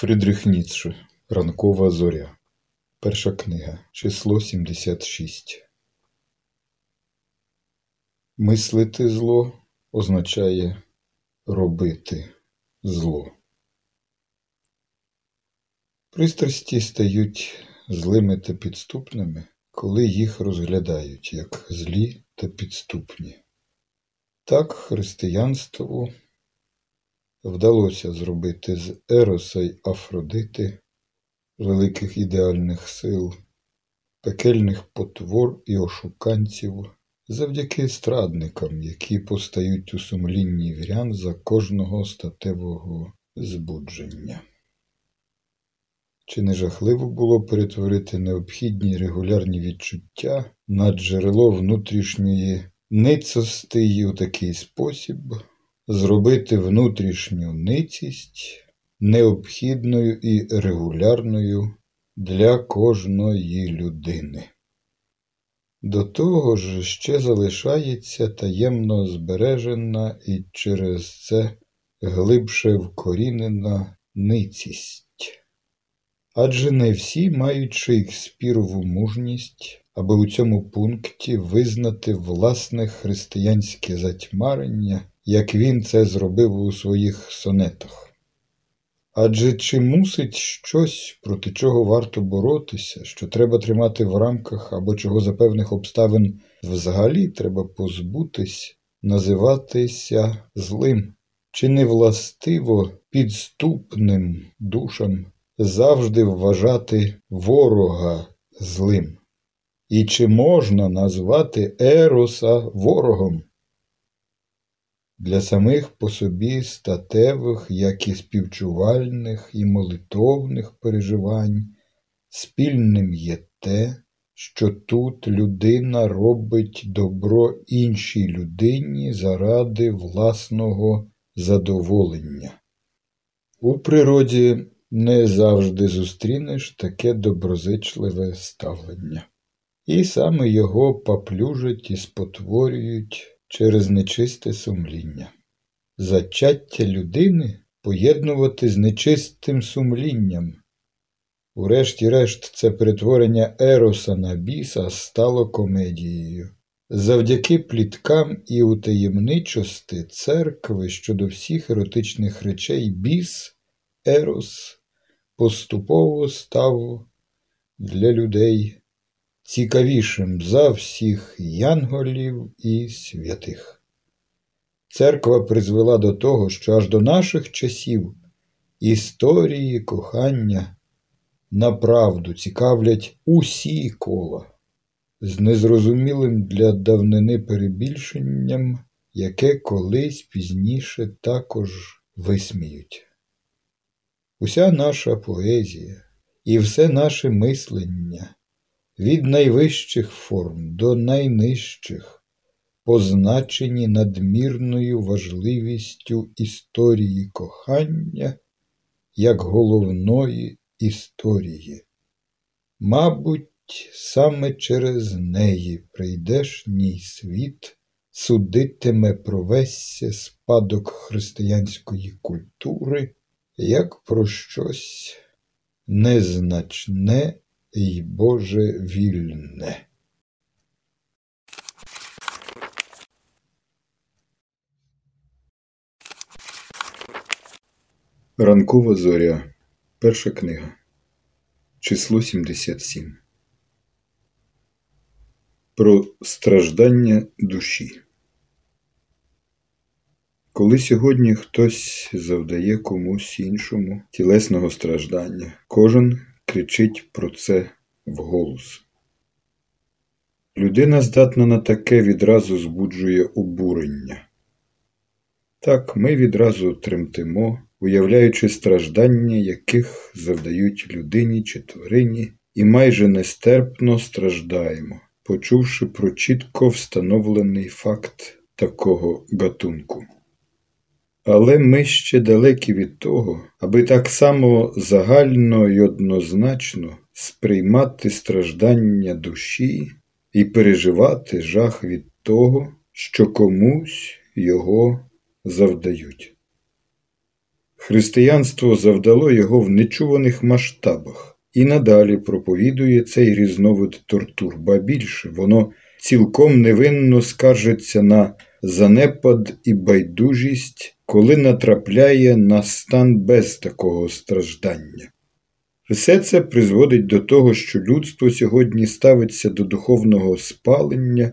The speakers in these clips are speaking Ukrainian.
Фрідріх Ніцше Ранкова зоря. Перша книга. Число 76. Мислити зло означає робити зло. Пристрасті стають злими та підступними, коли їх розглядають як злі та підступні. Так християнству вдалося зробити з Ероса й Афродити великих ідеальних сил, пекельних потвор і ошуканців завдяки страдникам, які постають у сумлінні вірян за кожного статевого збудження. Чи не жахливо було перетворити необхідні регулярні відчуття на джерело внутрішньої ницости у такий спосіб, зробити внутрішню ницість необхідною і регулярною для кожної людини. До того ж ще залишається таємно збережена і через це глибше вкорінена ницість. Адже не всі мають Шекспірову мужність, аби у цьому пункті визнати власне християнське затьмарення, як він це зробив у своїх сонетах. Адже чи мусить щось, проти чого варто боротися, що треба тримати в рамках або чого за певних обставин взагалі треба позбутись, називатися злим, чи не властиво підступним душам завжди вважати ворога злим? І чи можна назвати Ероса ворогом? Для самих по собі статевих, як і співчувальних і молитовних переживань спільним є те, що тут людина робить добро іншій людині заради власного задоволення. У природі не завжди зустрінеш таке доброзичливе ставлення, і саме його поплюжать і спотворюють через нечисте сумління. Зачаття людини поєднувати з нечистим сумлінням. Урешті-решт, це перетворення Ероса на біса стало комедією. Завдяки пліткам і утаємничости церкви щодо всіх еротичних речей біс, Ерос поступово став для людей цікавішим за всіх янголів і святих. Церква призвела до того, що аж до наших часів історії кохання направду цікавлять усі кола з незрозумілим для давнини перебільшенням, яке колись пізніше також висміють. Уся наша поезія і все наше мислення від найвищих форм до найнижчих, позначені надмірною важливістю історії кохання як головної історії. Мабуть, саме через неї прийдешній світ судитиме про весь спадок християнської культури як про щось незначне й Боже вільне. Ранкова зоря. Перша книга. Число 77. Про страждання душі. Коли сьогодні хтось завдає комусь іншому тілесного страждання, кожен кричить про це вголос. Людина здатна на таке відразу збуджує обурення. Так ми відразу тремтимо, уявляючи страждання, яких завдають людині чи тварині, і майже нестерпно страждаємо, почувши про чітко встановлений факт такого гатунку. Але ми ще далекі від того, аби так само загально й однозначно сприймати страждання душі і переживати жах від того, що комусь його завдають. Християнство завдало його в нечуваних масштабах і надалі проповідує цей різновид тортур, ба більше воно цілком невинно скаржиться на занепад і байдужість, коли натрапляє на стан без такого страждання. Все це призводить до того, що людство сьогодні ставиться до духовного спалення,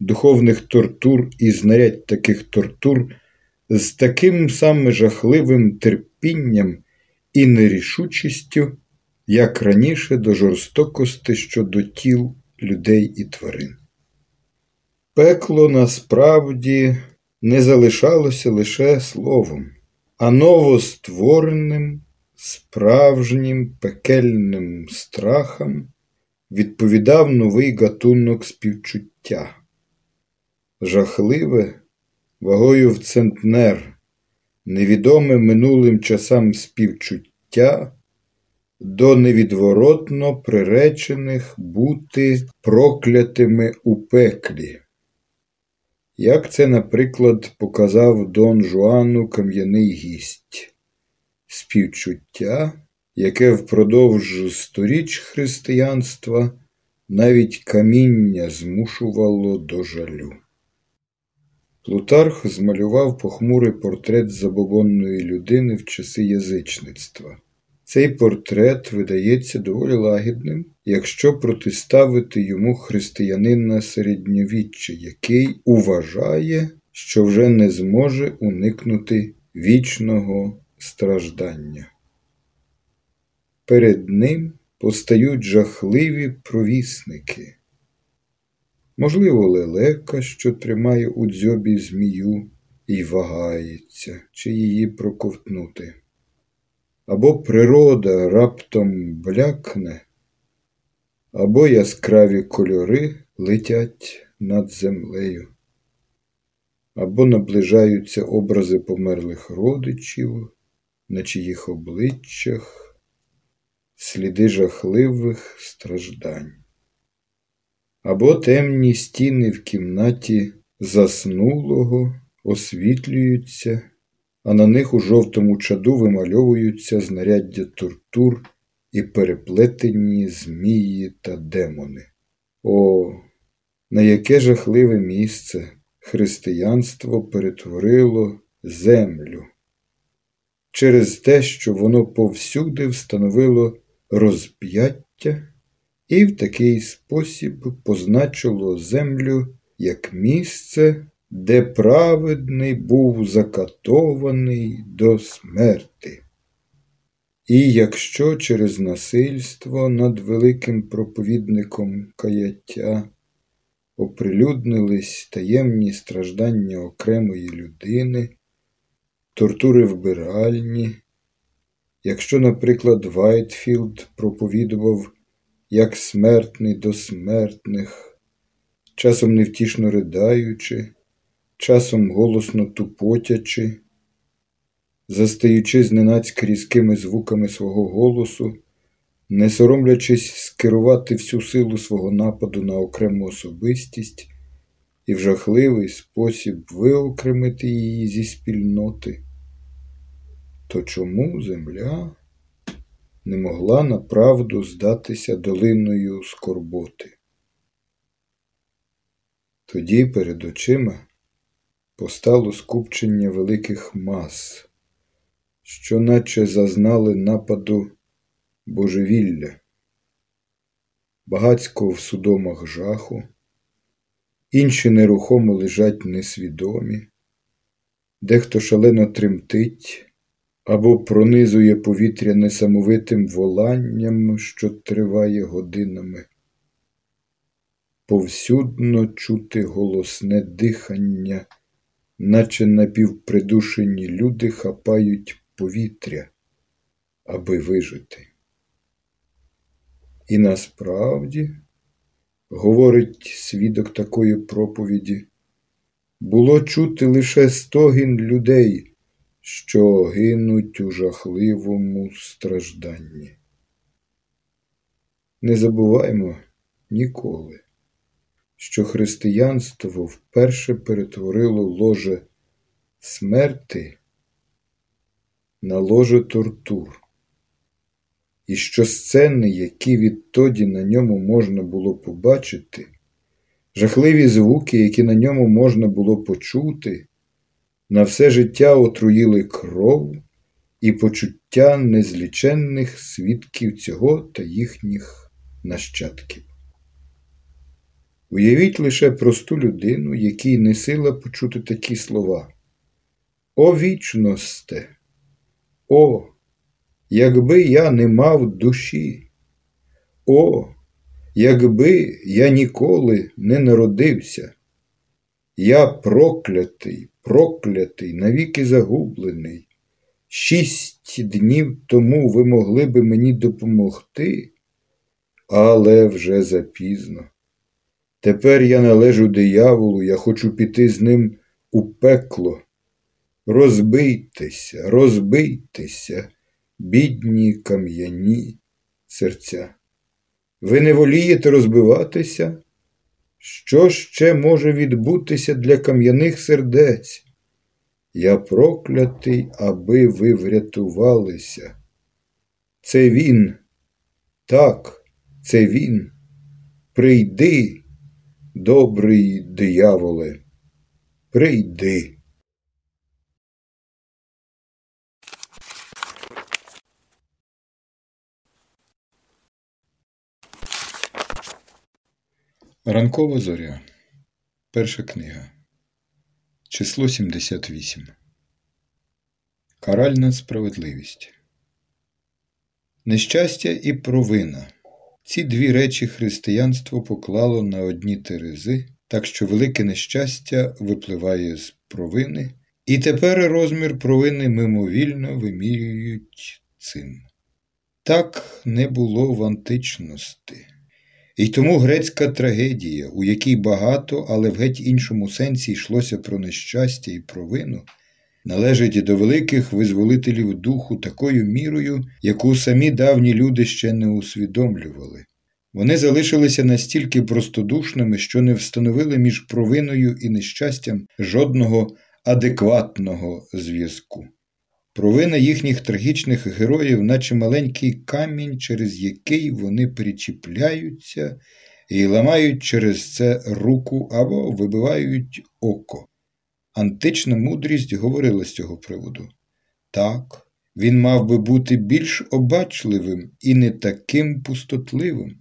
духовних тортур і знарядь таких тортур з таким саме жахливим терпінням і нерішучістю, як раніше до жорстокості щодо тіл людей і тварин. Пекло насправді не залишалося лише словом, а новоствореним, справжнім пекельним страхом відповідав новий гатунок співчуття. Жахливе, вагою в центнер, невідоме минулим часам співчуття до невідворотно приречених бути проклятими у пеклі. Як це, наприклад, показав Дон Жуану кам'яний гість, співчуття, яке впродовж сторіч християнства навіть каміння змушувало до жалю. Плутарх змалював похмурий портрет забобонної людини в часи язичництва. Цей портрет видається доволі лагідним, якщо протиставити йому християнина середньовіччя, який уважає, що вже не зможе уникнути вічного страждання. Перед ним постають жахливі провісники. Можливо, лелека, що тримає у дзьобі змію і вагається, чи її проковтнути або природа раптом блякне, або яскраві кольори летять над землею, або наближаються образи померлих родичів, на чиїх обличчях сліди жахливих страждань, або темні стіни в кімнаті заснулого освітлюються а на них у жовтому чаду вимальовуються знаряддя тортур і переплетені змії та демони. О, на яке жахливе місце християнство перетворило землю через те, що воно повсюди встановило розп'яття і в такий спосіб позначило землю як місце де праведний був закатований до смерти. І якщо через насильство над великим проповідником каяття оприлюднились таємні страждання окремої людини, тортури вбиральні, якщо, наприклад, Вайтфілд проповідував як смертний до смертних, часом невтішно ридаючи, часом голосно тупотячи, застаючи зненацька різкими звуками свого голосу, не соромлячись скерувати всю силу свого нападу на окрему особистість і в жахливий спосіб виокремити її зі спільноти, то чому земля не могла направду здатися долиною скорботи? Тоді перед очима постало скупчення великих мас, що наче зазнали нападу божевілля, багацько в судомах жаху, інші нерухомо лежать несвідомі, дехто шалено тремтить або пронизує повітря несамовитим воланням, що триває годинами. Повсюдно чути голосне дихання наче напівпридушені люди хапають повітря, аби вижити. І насправді, говорить свідок такої проповіді, було чути лише стогін людей, що гинуть у жахливому стражданні. Не забуваймо ніколи що християнство вперше перетворило ложе смерти на ложе тортур, і що сцени, які відтоді на ньому можна було побачити, жахливі звуки, які на ньому можна було почути, на все життя отруїли кров і почуття незліченних свідків цього та їхніх нащадків. Уявіть лише просту людину, якій не сила почути такі слова. О вічносте! О, якби я не мав душі! О, якби я ніколи не народився! Я проклятий, проклятий, навіки загублений. Шість днів тому ви могли би мені допомогти, але вже запізно. Тепер я належу дияволу, я хочу піти з ним у пекло. Розбийтеся, розбийтеся, бідні кам'яні серця. Ви не волієте розбиватися? Що ще може відбутися для кам'яних сердець? Я проклятий, аби ви врятувалися. Це він, так, це він. Прийди, добрий дияволе, прийди. Ранкова зоря. Перша книга. Число 78. Каральна справедливість. Нещастя і провина. Ці дві речі християнство поклало на одні терези, так що велике нещастя випливає з провини, і тепер розмір провини мимовільно вимірюють цим. Так не було в античності. І тому грецька трагедія, у якій багато, але в геть іншому сенсі йшлося про нещастя і провину, належить до великих визволителів духу такою мірою, яку самі давні люди ще не усвідомлювали. Вони залишилися настільки простодушними, що не встановили між провиною і нещастям жодного адекватного зв'язку. Провина їхніх трагічних героїв, наче маленький камінь, через який вони причіпляються і ламають через це руку або вибивають око. Антична мудрість говорила з цього приводу. Так, він мав би бути більш обачливим і не таким пустотливим.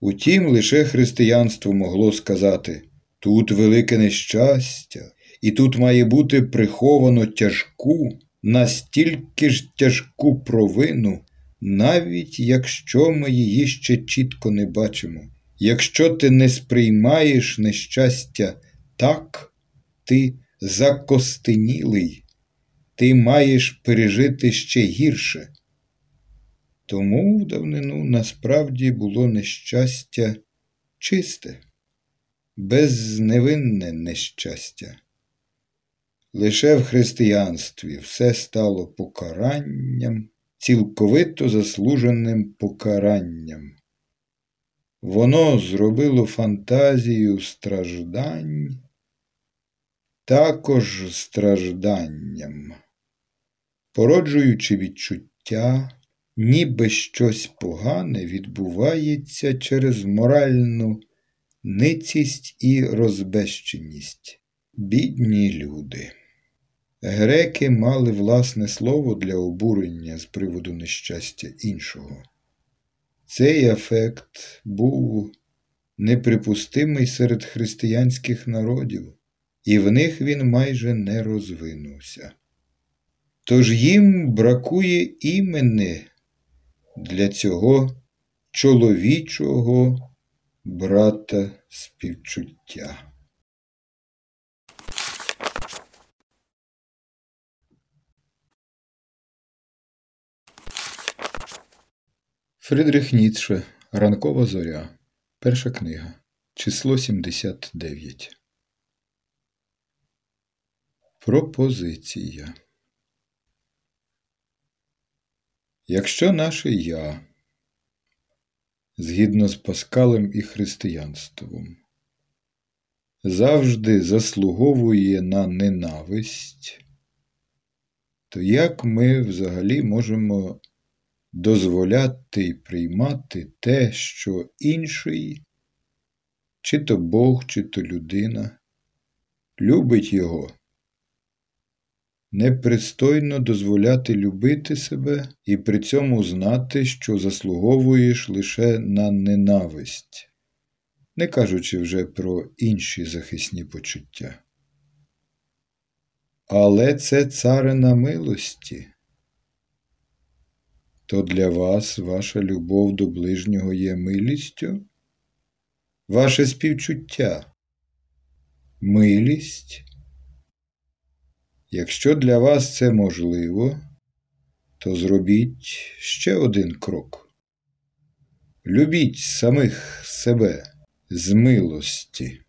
Утім, лише християнство могло сказати тут велике нещастя, і тут має бути приховано тяжку настільки ж тяжку провину, навіть якщо ми її ще чітко не бачимо. Якщо ти не сприймаєш нещастя так, ти закостенілий, ти маєш пережити ще гірше. Тому в давнину насправді було нещастя чисте, безневинне нещастя. Лише в християнстві все стало покаранням, цілковито заслуженим покаранням. Воно зробило фантазію страждань, також стражданням, породжуючи відчуття, ніби щось погане відбувається через моральну ницість і розбещеність. Бідні люди. Греки мали власне слово для обурення з приводу нещастя іншого. Цей ефект був неприпустимий серед християнських народів, і в них він майже не розвинувся. Тож їм бракує імени для цього чоловічого брата співчуття. Фридрих Ніцше Ранкова зоря. Перша книга. Число 79. Пропозиція. Якщо наше я, згідно з Паскалем і християнством, завжди заслуговує на ненависть, то як ми взагалі можемо дозволяти і приймати те, що інший, чи то Бог, чи то людина, любить його? Непристойно дозволяти любити себе і при цьому знати, що заслуговуєш лише на ненависть, не кажучи вже про інші захисні почуття. Але це царина милості. То для вас ваша любов до ближнього є милістю, ваше співчуття, милість. Якщо для вас це можливо, то зробіть ще один крок. Любіть самих себе з милості.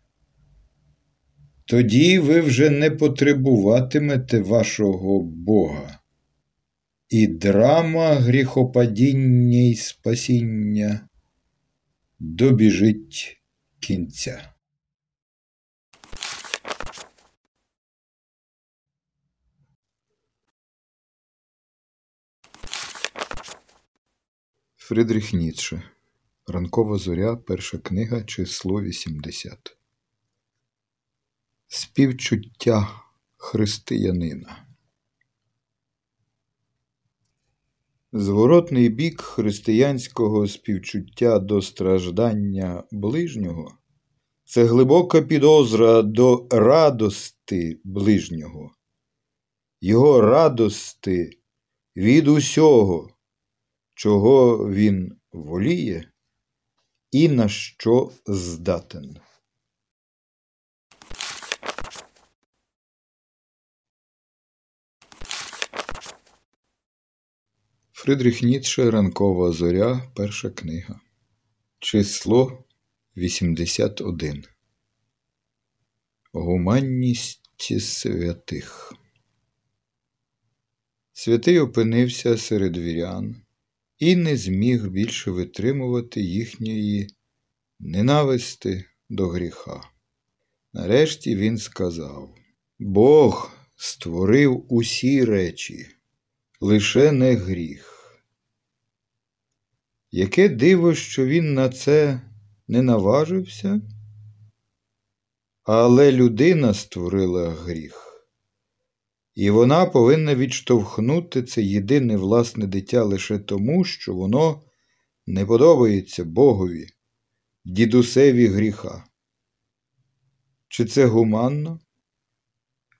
Тоді ви вже не потребуватимете вашого Бога, і драма гріхопадіння й спасіння добіжить кінця. Фридріх Ніцше Ранкова зоря, перша книга, число 80. Співчуття християнина. Зворотний бік християнського співчуття до страждання ближнього це глибока підозра до радости ближнього, його радости від усього, чого він воліє і на що здатен. Фридріх Ніцше Ранкова зоря, перша книга. Число 81. Гуманність святих. Святий опинився серед вірян і не зміг більше витримувати їхньої ненависти до гріха. Нарешті він сказав Бог створив усі речі, лише не гріх. Яке диво, що він на це не наважився? Але людина створила гріх. І вона повинна відштовхнути це єдине власне дитя лише тому, що воно не подобається Богові, дідусеві гріха. Чи це гуманно?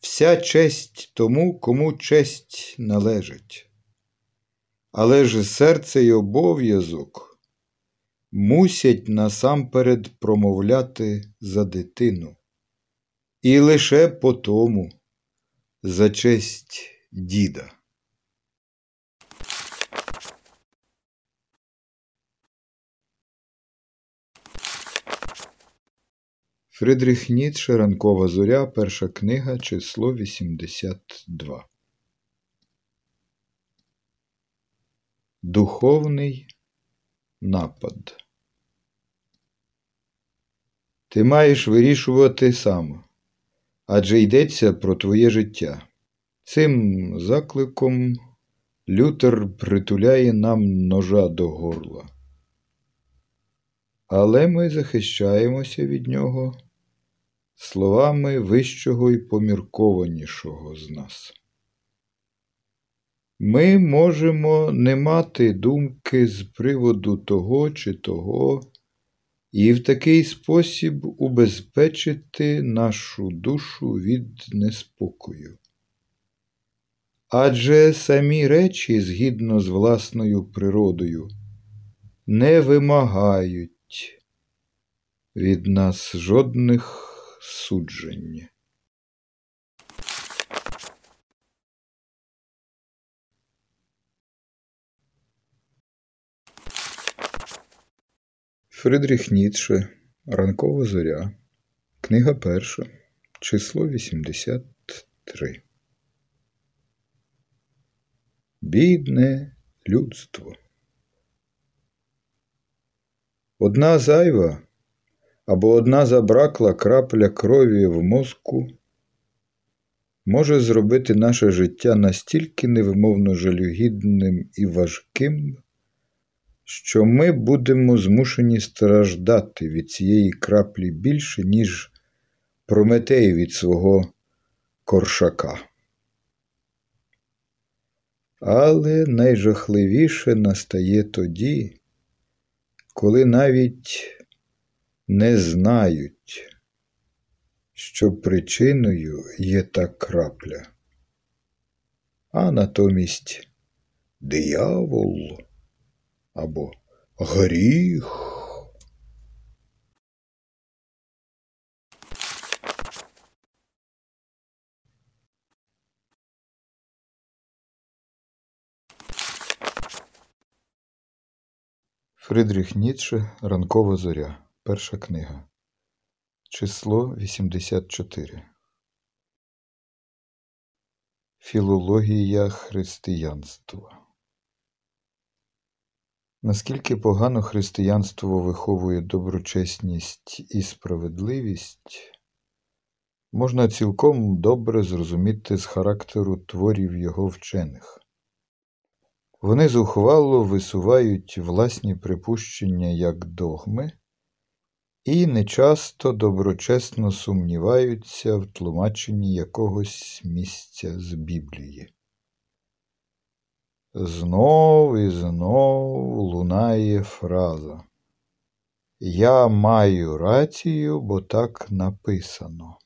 Вся честь тому, кому честь належить. Але ж серце й обов'язок мусять насамперед промовляти за дитину. І лише по тому за честь діда. Фридріх Ніцше Ранкова зоря, перша книга, число 82. Духовний напад. Ти маєш вирішувати сам адже йдеться про твоє життя. Цим закликом Лютер притуляє нам ножа до горла. Але ми захищаємося від нього словами вищого і поміркованішого з нас. Ми можемо не мати думки з приводу того чи того, і в такий спосіб убезпечити нашу душу від неспокою. Адже самі речі, згідно з власною природою, не вимагають від нас жодних суджень. Фридріх Ніцше Ранкова зоря. Книга перша. Число 83. Бідне людство. Одна зайва або одна забракла крапля крові в мозку може зробити наше життя настільки невимовно жалюгідним і важким, що ми будемо змушені страждати від цієї краплі більше, ніж Прометей від свого коршака. Але найжахливіше настає тоді, коли навіть не знають, що причиною є та крапля, а натомість диявол або гріх. Фридріх Ніцше Ранкова зоря. Перша книга. Число 84. Філологія християнства. Наскільки погано християнство виховує доброчесність і справедливість, можна цілком добре зрозуміти з характеру творів його вчених. Вони зухвало висувають власні припущення як догми і нечасто доброчесно сумніваються в тлумаченні якогось місця з Біблії. Знов і знов лунає фраза Я маю рацію, бо так написано.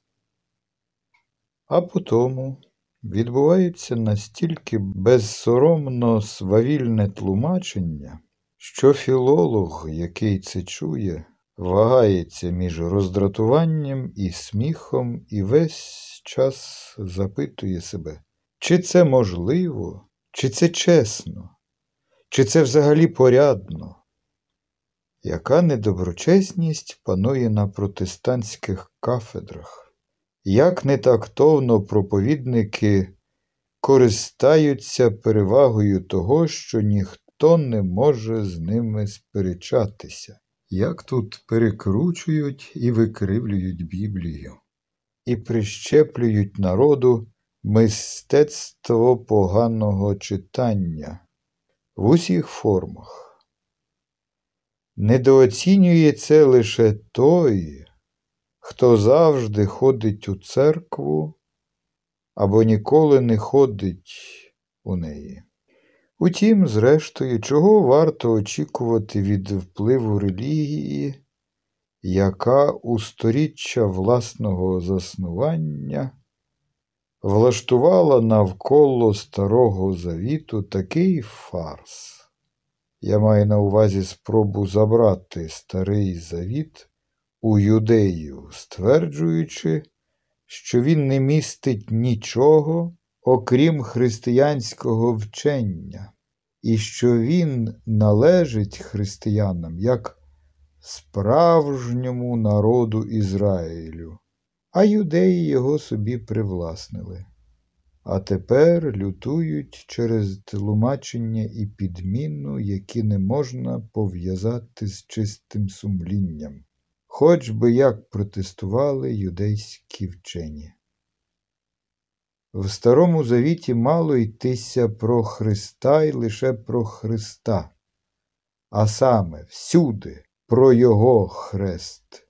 А потому відбувається настільки безсоромно свавільне тлумачення, що філолог, який це чує, вагається між роздратуванням і сміхом і весь час запитує себе, чи це можливо, чи це чесно, чи це взагалі порядно? Яка недоброчесність панує на протестантських кафедрах? Як нетактовно проповідники користаються перевагою того, що ніхто не може з ними сперечатися, як тут перекручують і викривлюють Біблію, і прищеплюють народу мистецтво поганого читання в усіх формах. Недооцінює це лише той, хто завжди ходить у церкву або ніколи не ходить у неї. Утім, зрештою, чого варто очікувати від впливу релігії, яка у сторіччя власного заснування влаштувала навколо Старого Завіту такий фарс. Я маю на увазі спробу забрати Старий Завіт у юдею, стверджуючи, що він не містить нічого, окрім християнського вчення, і що він належить християнам як справжньому народу Ізраїлю, а юдеї його собі привласнили. А тепер лютують через тлумачення і підміну, які не можна пов'язати з чистим сумлінням хоч би як протестували юдейські вчені. В Старому Завіті мало йтися про Христа і лише про Христа, а саме всюди про Його хрест,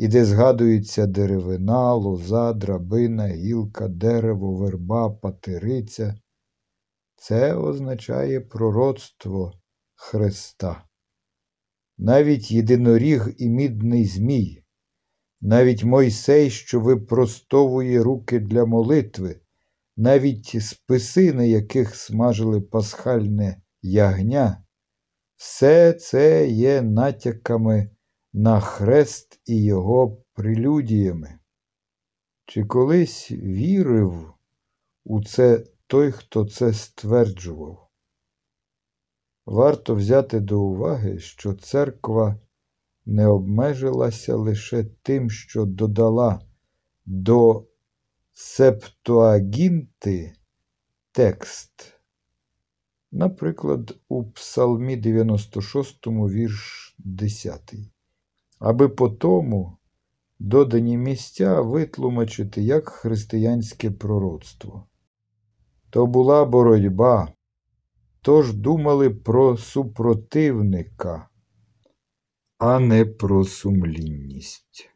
і де згадується деревина, лоза, драбина, гілка, дерево, верба, патериця. Це означає пророцтво Христа навіть єдиноріг і мідний Змій, навіть Мойсей, що випростовує руки для молитви, навіть списи, на яких смажили пасхальне ягня, все це є натяками на хрест і його прелюдіями. Чи колись вірив у це той, хто це стверджував? Варто взяти до уваги, що церква не обмежилася лише тим, що додала до септуагінти текст. Наприклад, у Псалмі 96, вірш 10. Аби по тому додані місця витлумачити як християнське пророцтво. То була боротьба, тож думали про супротивника, а не про сумлінність.